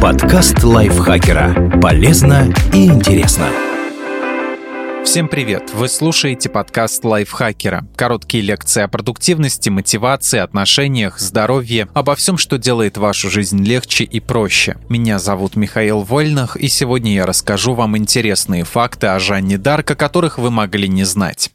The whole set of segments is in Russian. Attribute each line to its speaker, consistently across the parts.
Speaker 1: Подкаст лайфхакера. Полезно и интересно.
Speaker 2: Всем привет! Вы слушаете подкаст лайфхакера. Короткие лекции о продуктивности, мотивации, отношениях, здоровье, обо всем, что делает вашу жизнь легче и проще. Меня зовут Михаил Вольных, и сегодня я расскажу вам интересные факты о Жанне Дарк, о которых вы могли не знать.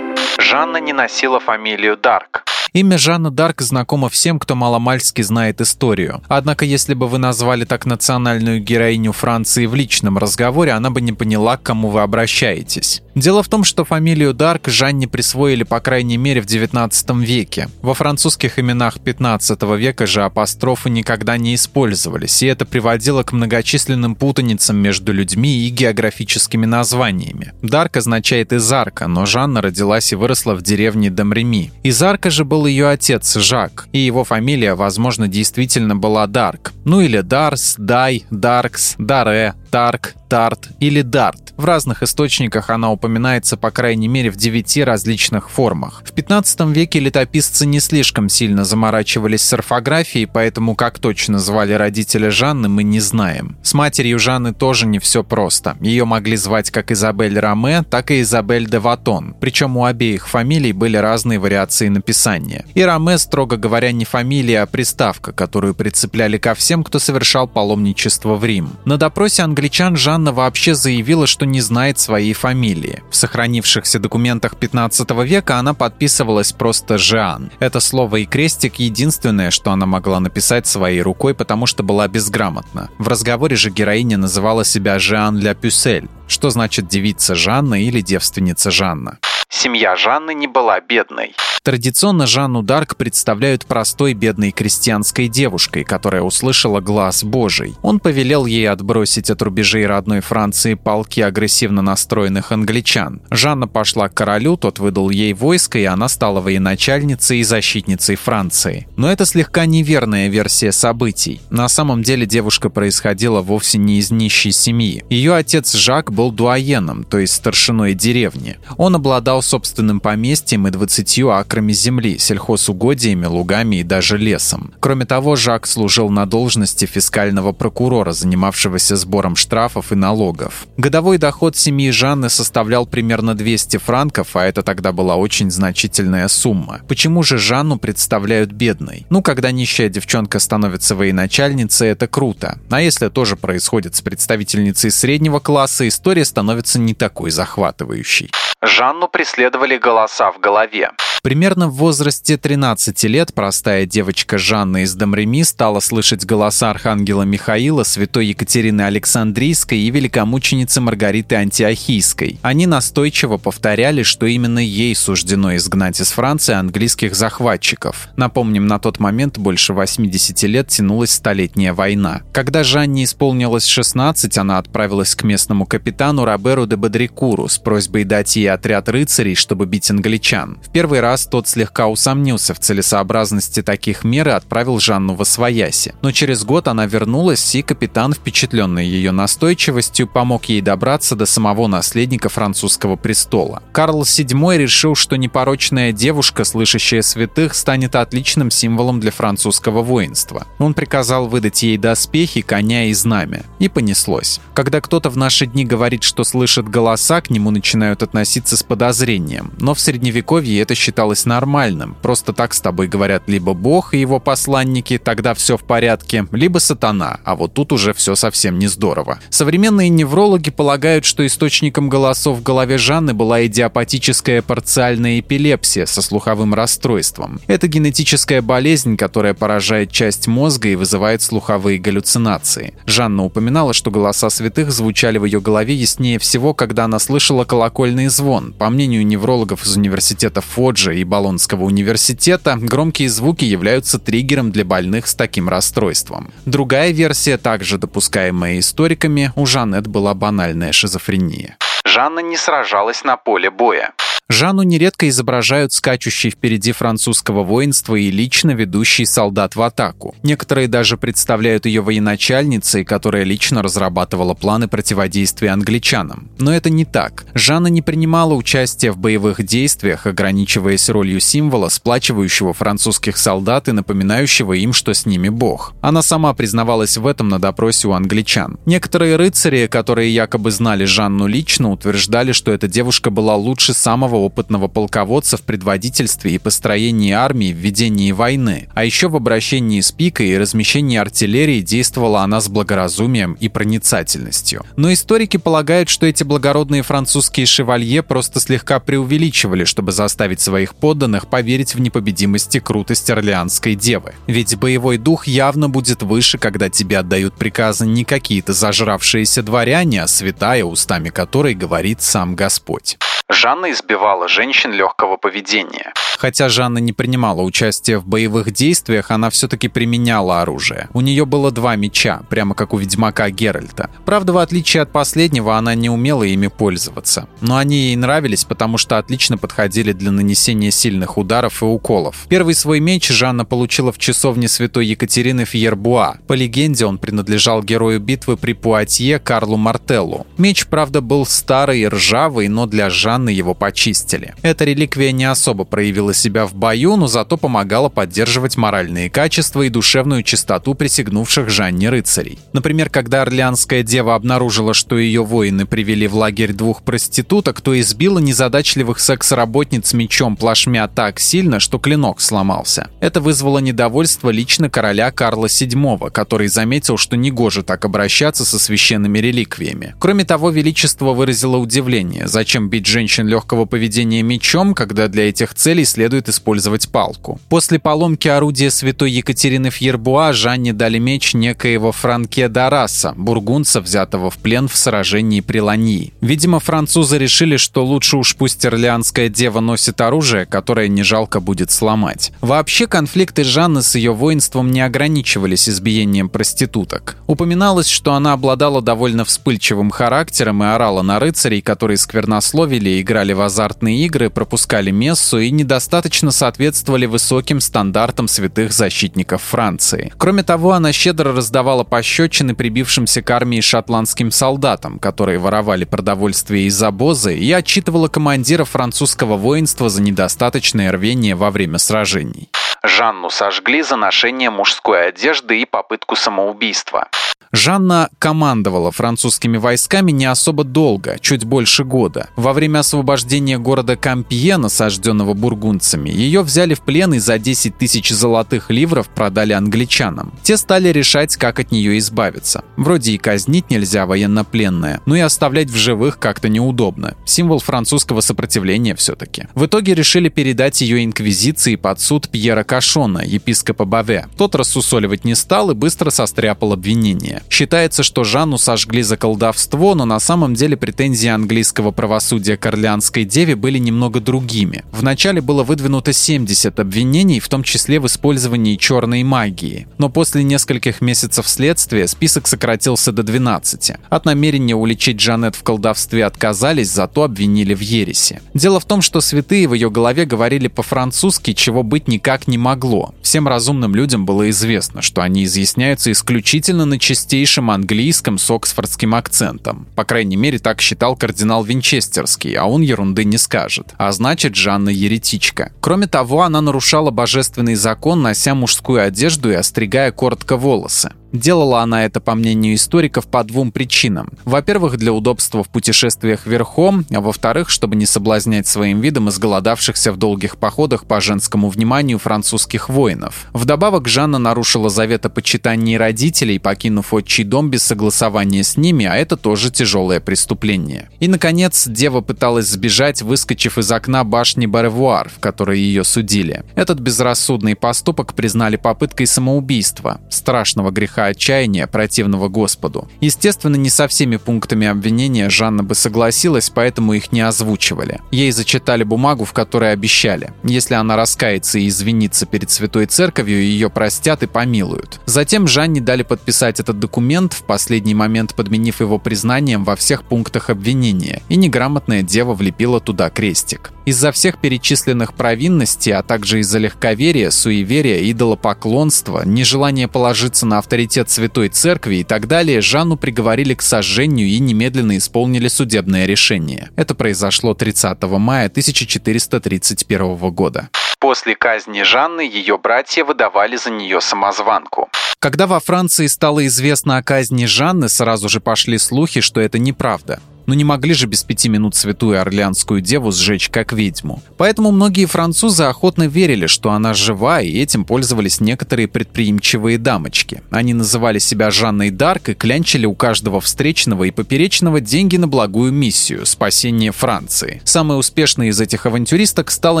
Speaker 2: Жанна не носила фамилию Дарк. Имя Жанна Дарк знакомо всем, кто маломальски знает историю. Однако, если бы вы назвали так национальную героиню Франции в личном разговоре, она бы не поняла, к кому вы обращаетесь. Дело в том, что фамилию Дарк Жанне присвоили по крайней мере в XIX веке. Во французских именах XV века же апострофы никогда не использовались, и это приводило к многочисленным путаницам между людьми и географическими названиями. Дарк означает «изарка», но Жанна родилась и выросла в деревне Домреми. Изарка же был ее отец Жак, и его фамилия, возможно, действительно была Дарк. Ну или Дарс, Дай, Даркс, Даре, Тарк, Тарт или Дарт. В разных источниках она упоминается по крайней мере в девяти различных формах. В 15 веке летописцы не слишком сильно заморачивались с орфографией, поэтому как точно звали родителя Жанны мы не знаем. С матерью Жанны тоже не все просто. Ее могли звать как Изабель Раме, так и Изабель де Ватон. Причем у обеих фамилий были разные вариации написания. И Раме, строго говоря, не фамилия, а приставка, которую прицепляли ко всем, кто совершал паломничество в Рим. На допросе англичан Жанна вообще заявила, что не знает своей фамилии. В сохранившихся документах 15 века она подписывалась просто Жан. Это слово и крестик единственное, что она могла написать своей рукой, потому что была безграмотна. В разговоре же героиня называла себя Жан ля Пюсель, что значит девица Жанна или девственница Жанна. Семья Жанны не была бедной. Традиционно Жанну Дарк представляют простой бедной крестьянской девушкой, которая услышала глаз Божий. Он повелел ей отбросить от рубежей родной Франции полки агрессивно настроенных англичан. Жанна пошла к королю, тот выдал ей войско, и она стала военачальницей и защитницей Франции. Но это слегка неверная версия событий. На самом деле девушка происходила вовсе не из нищей семьи. Ее отец Жак был дуаеном, то есть старшиной деревни. Он обладал собственным поместьем и 20 акрами акрами земли, сельхозугодиями, лугами и даже лесом. Кроме того, Жак служил на должности фискального прокурора, занимавшегося сбором штрафов и налогов. Годовой доход семьи Жанны составлял примерно 200 франков, а это тогда была очень значительная сумма. Почему же Жанну представляют бедной? Ну, когда нищая девчонка становится военачальницей, это круто. А если тоже происходит с представительницей среднего класса, история становится не такой захватывающей. Жанну преследовали голоса в голове. Примерно в возрасте 13 лет простая девочка Жанна из Домреми стала слышать голоса архангела Михаила, святой Екатерины Александрийской и великомученицы Маргариты Антиохийской. Они настойчиво повторяли, что именно ей суждено изгнать из Франции английских захватчиков. Напомним, на тот момент больше 80 лет тянулась Столетняя война. Когда Жанне исполнилось 16, она отправилась к местному капитану Роберу де Бодрикуру с просьбой дать ей отряд рыцарей, чтобы бить англичан. В первый раз тот слегка усомнился в целесообразности таких мер и отправил Жанну в Освояси. Но через год она вернулась, и капитан, впечатленный ее настойчивостью, помог ей добраться до самого наследника французского престола. Карл VII решил, что непорочная девушка, слышащая святых, станет отличным символом для французского воинства. Он приказал выдать ей доспехи, коня и знамя. И понеслось. Когда кто-то в наши дни говорит, что слышит голоса, к нему начинают относиться с подозрением, но в средневековье это считалось нормальным. Просто так с тобой говорят либо Бог и его посланники, тогда все в порядке, либо сатана, а вот тут уже все совсем не здорово. Современные неврологи полагают, что источником голосов в голове Жанны была идиопатическая парциальная эпилепсия со слуховым расстройством. Это генетическая болезнь, которая поражает часть мозга и вызывает слуховые галлюцинации. Жанна упоминала, что голоса святых звучали в ее голове яснее всего, когда она слышала колокольный звон. По мнению неврологов из университета Фоджа и Болонского университета, громкие звуки являются триггером для больных с таким расстройством. Другая версия, также допускаемая историками, у Жанет была банальная шизофрения. Жанна не сражалась на поле боя. Жанну нередко изображают скачущей впереди французского воинства и лично ведущий солдат в атаку. Некоторые даже представляют ее военачальницей, которая лично разрабатывала планы противодействия англичанам. Но это не так. Жанна не принимала участия в боевых действиях, ограничиваясь ролью символа, сплачивающего французских солдат и напоминающего им, что с ними Бог. Она сама признавалась в этом на допросе у англичан. Некоторые рыцари, которые якобы знали Жанну лично, утверждали, что эта девушка была лучше самого опытного полководца в предводительстве и построении армии в ведении войны. А еще в обращении с пикой и размещении артиллерии действовала она с благоразумием и проницательностью. Но историки полагают, что эти благородные французские шевалье просто слегка преувеличивали, чтобы заставить своих подданных поверить в непобедимость и крутость Орлеанской девы. Ведь боевой дух явно будет выше, когда тебе отдают приказы не какие-то зажравшиеся дворяне, а святая, устами которой говорит сам Господь.
Speaker 3: Жанна избивала женщин легкого поведения.
Speaker 2: Хотя Жанна не принимала участия в боевых действиях, она все-таки применяла оружие. У нее было два меча, прямо как у ведьмака Геральта. Правда, в отличие от последнего, она не умела ими пользоваться. Но они ей нравились, потому что отлично подходили для нанесения сильных ударов и уколов. Первый свой меч Жанна получила в часовне святой Екатерины Фьербуа. По легенде, он принадлежал герою битвы при Пуатье Карлу Мартеллу. Меч, правда, был старый и ржавый, но для Жанны Жанны его почистили. Эта реликвия не особо проявила себя в бою, но зато помогала поддерживать моральные качества и душевную чистоту присягнувших Жанне рыцарей. Например, когда Орлеанская дева обнаружила, что ее воины привели в лагерь двух проституток, то избила незадачливых секс-работниц мечом плашмя так сильно, что клинок сломался. Это вызвало недовольство лично короля Карла VII, который заметил, что негоже так обращаться со священными реликвиями. Кроме того, Величество выразило удивление, зачем бить женщин женщин легкого поведения мечом, когда для этих целей следует использовать палку. После поломки орудия святой Екатерины Фьербуа Жанне дали меч некоего Франке Дараса, бургунца, взятого в плен в сражении при Ланьи. Видимо, французы решили, что лучше уж пусть Орлеанская дева носит оружие, которое не жалко будет сломать. Вообще, конфликты Жанны с ее воинством не ограничивались избиением проституток. Упоминалось, что она обладала довольно вспыльчивым характером и орала на рыцарей, которые сквернословили играли в азартные игры, пропускали мессу и недостаточно соответствовали высоким стандартам святых защитников Франции. Кроме того, она щедро раздавала пощечины прибившимся к армии шотландским солдатам, которые воровали продовольствие из обоза, и отчитывала командира французского воинства за недостаточное рвение во время сражений.
Speaker 3: Жанну сожгли за ношение мужской одежды и попытку самоубийства.
Speaker 2: Жанна командовала французскими войсками не особо долго, чуть больше года. Во время освобождения города Кампьена, сожденного бургундцами, ее взяли в плен и за 10 тысяч золотых ливров продали англичанам. Те стали решать, как от нее избавиться. Вроде и казнить нельзя военнопленное, но и оставлять в живых как-то неудобно. Символ французского сопротивления все-таки. В итоге решили передать ее инквизиции под суд Пьера Кашона, епископа Баве. Тот рассусоливать не стал и быстро состряпал обвинение. Считается, что Жанну сожгли за колдовство, но на самом деле претензии английского правосудия к Орлеанской деве были немного другими. Вначале было выдвинуто 70 обвинений, в том числе в использовании черной магии. Но после нескольких месяцев следствия список сократился до 12. От намерения уличить Жанет в колдовстве отказались, зато обвинили в ересе. Дело в том, что святые в ее голове говорили по-французски, чего быть никак не могло. Всем разумным людям было известно, что они изъясняются исключительно на части чистейшем английском с оксфордским акцентом. По крайней мере, так считал кардинал Винчестерский, а он ерунды не скажет. А значит, Жанна еретичка. Кроме того, она нарушала божественный закон, нося мужскую одежду и остригая коротко волосы. Делала она это, по мнению историков, по двум причинам. Во-первых, для удобства в путешествиях верхом, а во-вторых, чтобы не соблазнять своим видом изголодавшихся в долгих походах по женскому вниманию французских воинов. Вдобавок, Жанна нарушила завет о почитании родителей, покинув отчий дом без согласования с ними, а это тоже тяжелое преступление. И, наконец, дева пыталась сбежать, выскочив из окна башни Баревуар, в которой ее судили. Этот безрассудный поступок признали попыткой самоубийства, страшного греха греха отчаяния, противного Господу. Естественно, не со всеми пунктами обвинения Жанна бы согласилась, поэтому их не озвучивали. Ей зачитали бумагу, в которой обещали. Если она раскается и извинится перед Святой Церковью, ее простят и помилуют. Затем Жанне дали подписать этот документ, в последний момент подменив его признанием во всех пунктах обвинения, и неграмотная дева влепила туда крестик. Из-за всех перечисленных провинностей, а также из-за легковерия, суеверия, идолопоклонства, нежелания положиться на авторитет Святой Церкви и так далее, Жанну приговорили к сожжению и немедленно исполнили судебное решение. Это произошло 30 мая 1431 года.
Speaker 3: После казни Жанны ее братья выдавали за нее самозванку.
Speaker 2: Когда во Франции стало известно о казни Жанны, сразу же пошли слухи, что это неправда. Но не могли же без пяти минут святую Орлеанскую деву сжечь как ведьму. Поэтому многие французы охотно верили, что она жива, и этим пользовались некоторые предприимчивые дамочки. Они называли себя Жанной Дарк и клянчили у каждого встречного и поперечного деньги на благую миссию – спасение Франции. Самой успешной из этих авантюристок стала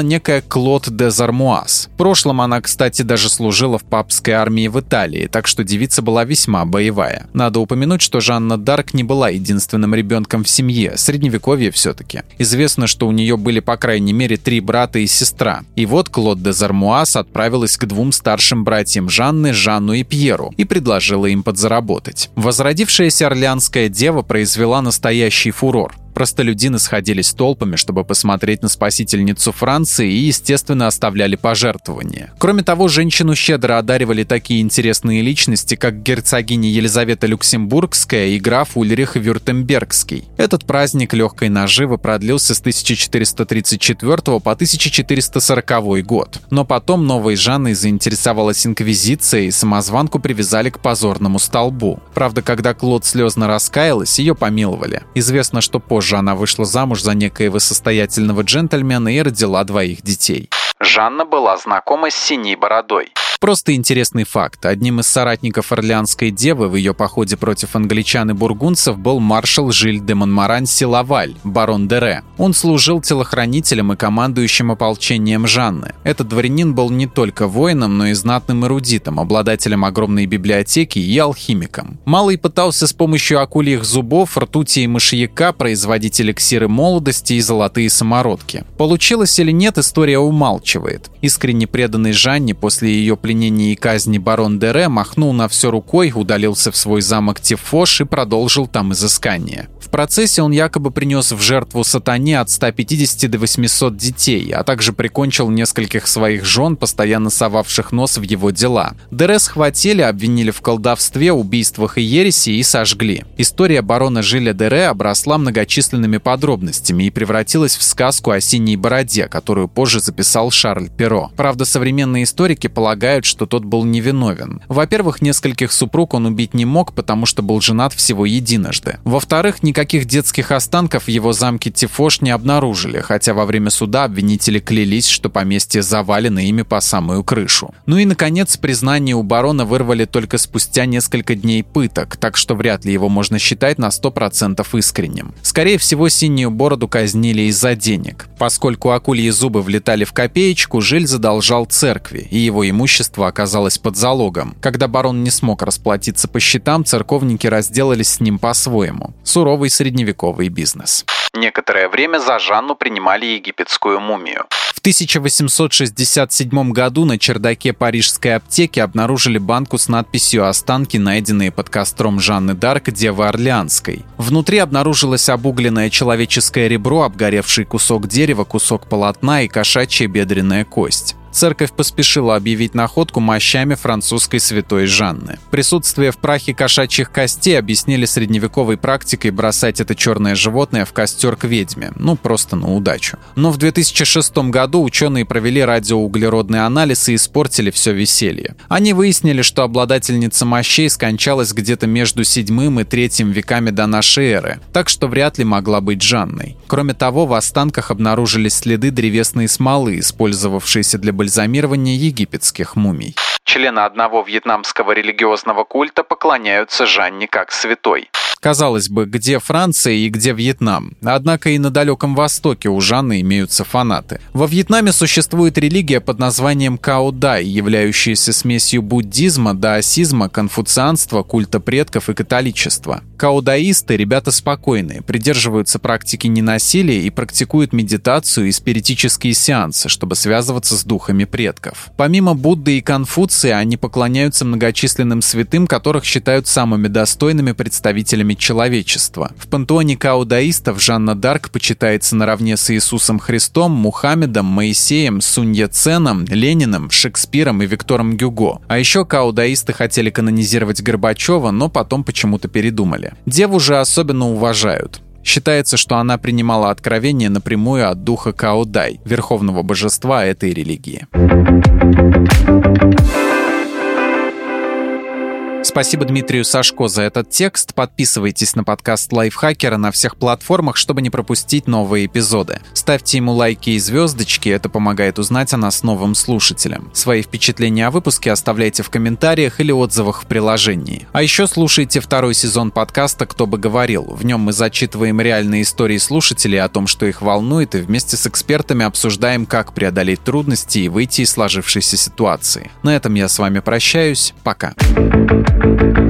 Speaker 2: некая Клод де Зармуаз. В прошлом она, кстати, даже служила в папской армии в Италии, так что девица была весьма боевая. Надо упомянуть, что Жанна Дарк не была единственным ребенком в семье средневековье все-таки. Известно, что у нее были по крайней мере три брата и сестра. И вот Клод де Зармуас отправилась к двум старшим братьям Жанны, Жанну и Пьеру, и предложила им подзаработать. Возродившаяся орлеанская дева произвела настоящий фурор. Простолюдины сходились толпами, чтобы посмотреть на спасительницу Франции и, естественно, оставляли пожертвования. Кроме того, женщину щедро одаривали такие интересные личности, как герцогиня Елизавета Люксембургская и граф Ульрих Вюртембергский. Этот праздник легкой наживы продлился с 1434 по 1440 год. Но потом новой Жанной заинтересовалась инквизиция и самозванку привязали к позорному столбу. Правда, когда Клод слезно раскаялась, ее помиловали. Известно, что позже Позже она вышла замуж за некоего состоятельного джентльмена и родила двоих детей.
Speaker 3: Жанна была знакома с синей бородой.
Speaker 2: Просто интересный факт. Одним из соратников Орлеанской девы в ее походе против англичан и бургунцев был маршал Жиль де Монмаранси Лаваль, барон Дере. Он служил телохранителем и командующим ополчением Жанны. Этот дворянин был не только воином, но и знатным эрудитом, обладателем огромной библиотеки и алхимиком. Малый пытался с помощью акульих зубов, ртути и мышьяка производить эликсиры молодости и золотые самородки. Получилось или нет, история умалчивает. Искренне преданный Жанне после ее пленения и казни барон Дере махнул на все рукой, удалился в свой замок Тифош и продолжил там изыскание. В процессе он якобы принес в жертву сатане от 150 до 800 детей, а также прикончил нескольких своих жен, постоянно совавших нос в его дела. Дере схватили, обвинили в колдовстве, убийствах и ереси и сожгли. История барона Жиля Дере обросла многочисленными подробностями и превратилась в сказку о синей бороде, которую позже записал Шарль Перо. Правда, современные историки полагают, что тот был невиновен. Во-первых, нескольких супруг он убить не мог, потому что был женат всего единожды. Во-вторых, никаких детских останков в его замке Тифош не обнаружили, хотя во время суда обвинители клялись, что поместье завалено ими по самую крышу. Ну и, наконец, признание у барона вырвали только спустя несколько дней пыток, так что вряд ли его можно считать на 100% искренним. Скорее всего, синюю бороду казнили из-за денег. Поскольку акульи зубы влетали в копеечку, Жиль задолжал церкви, и его имущество оказалось под залогом. Когда барон не смог расплатиться по счетам, церковники разделались с ним по-своему. Суровый средневековый бизнес.
Speaker 3: Некоторое время за Жанну принимали египетскую мумию.
Speaker 2: В 1867 году на чердаке парижской аптеки обнаружили банку с надписью «Останки, найденные под костром Жанны Дарк, Девы Орлеанской». Внутри обнаружилось обугленное человеческое ребро, обгоревший кусок дерева, кусок полотна и кошачья бедренная кость. Церковь поспешила объявить находку мощами французской святой Жанны. Присутствие в прахе кошачьих костей объяснили средневековой практикой бросать это черное животное в костер к ведьме, ну просто на удачу. Но в 2006 году ученые провели радиоуглеродный анализ и испортили все веселье. Они выяснили, что обладательница мощей скончалась где-то между 7 и 3 веками до нашей эры, так что вряд ли могла быть Жанной. Кроме того, в останках обнаружились следы древесной смолы, использовавшейся для бальзамирования египетских мумий.
Speaker 3: Члены одного вьетнамского религиозного культа поклоняются Жанне как святой.
Speaker 2: Казалось бы, где Франция и где Вьетнам? Однако и на Далеком Востоке у Жанны имеются фанаты. Во Вьетнаме существует религия под названием Каодай, являющаяся смесью буддизма, даосизма, конфуцианства, культа предков и католичества. Каодаисты – ребята спокойные, придерживаются практики ненасилия и практикуют медитацию и спиритические сеансы, чтобы связываться с духами предков. Помимо Будды и Конфуция, они поклоняются многочисленным святым, которых считают самыми достойными представителями память человечества. В пантеоне каудаистов Жанна Дарк почитается наравне с Иисусом Христом, Мухаммедом, Моисеем, Сунья Ценом, Лениным, Шекспиром и Виктором Гюго. А еще каудаисты хотели канонизировать Горбачева, но потом почему-то передумали. Деву же особенно уважают. Считается, что она принимала откровение напрямую от духа Каодай, верховного божества этой религии. Спасибо Дмитрию Сашко за этот текст. Подписывайтесь на подкаст Лайфхакера на всех платформах, чтобы не пропустить новые эпизоды. Ставьте ему лайки и звездочки, это помогает узнать о нас новым слушателям. Свои впечатления о выпуске оставляйте в комментариях или отзывах в приложении. А еще слушайте второй сезон подкаста «Кто бы говорил». В нем мы зачитываем реальные истории слушателей о том, что их волнует, и вместе с экспертами обсуждаем, как преодолеть трудности и выйти из сложившейся ситуации. На этом я с вами прощаюсь. Пока.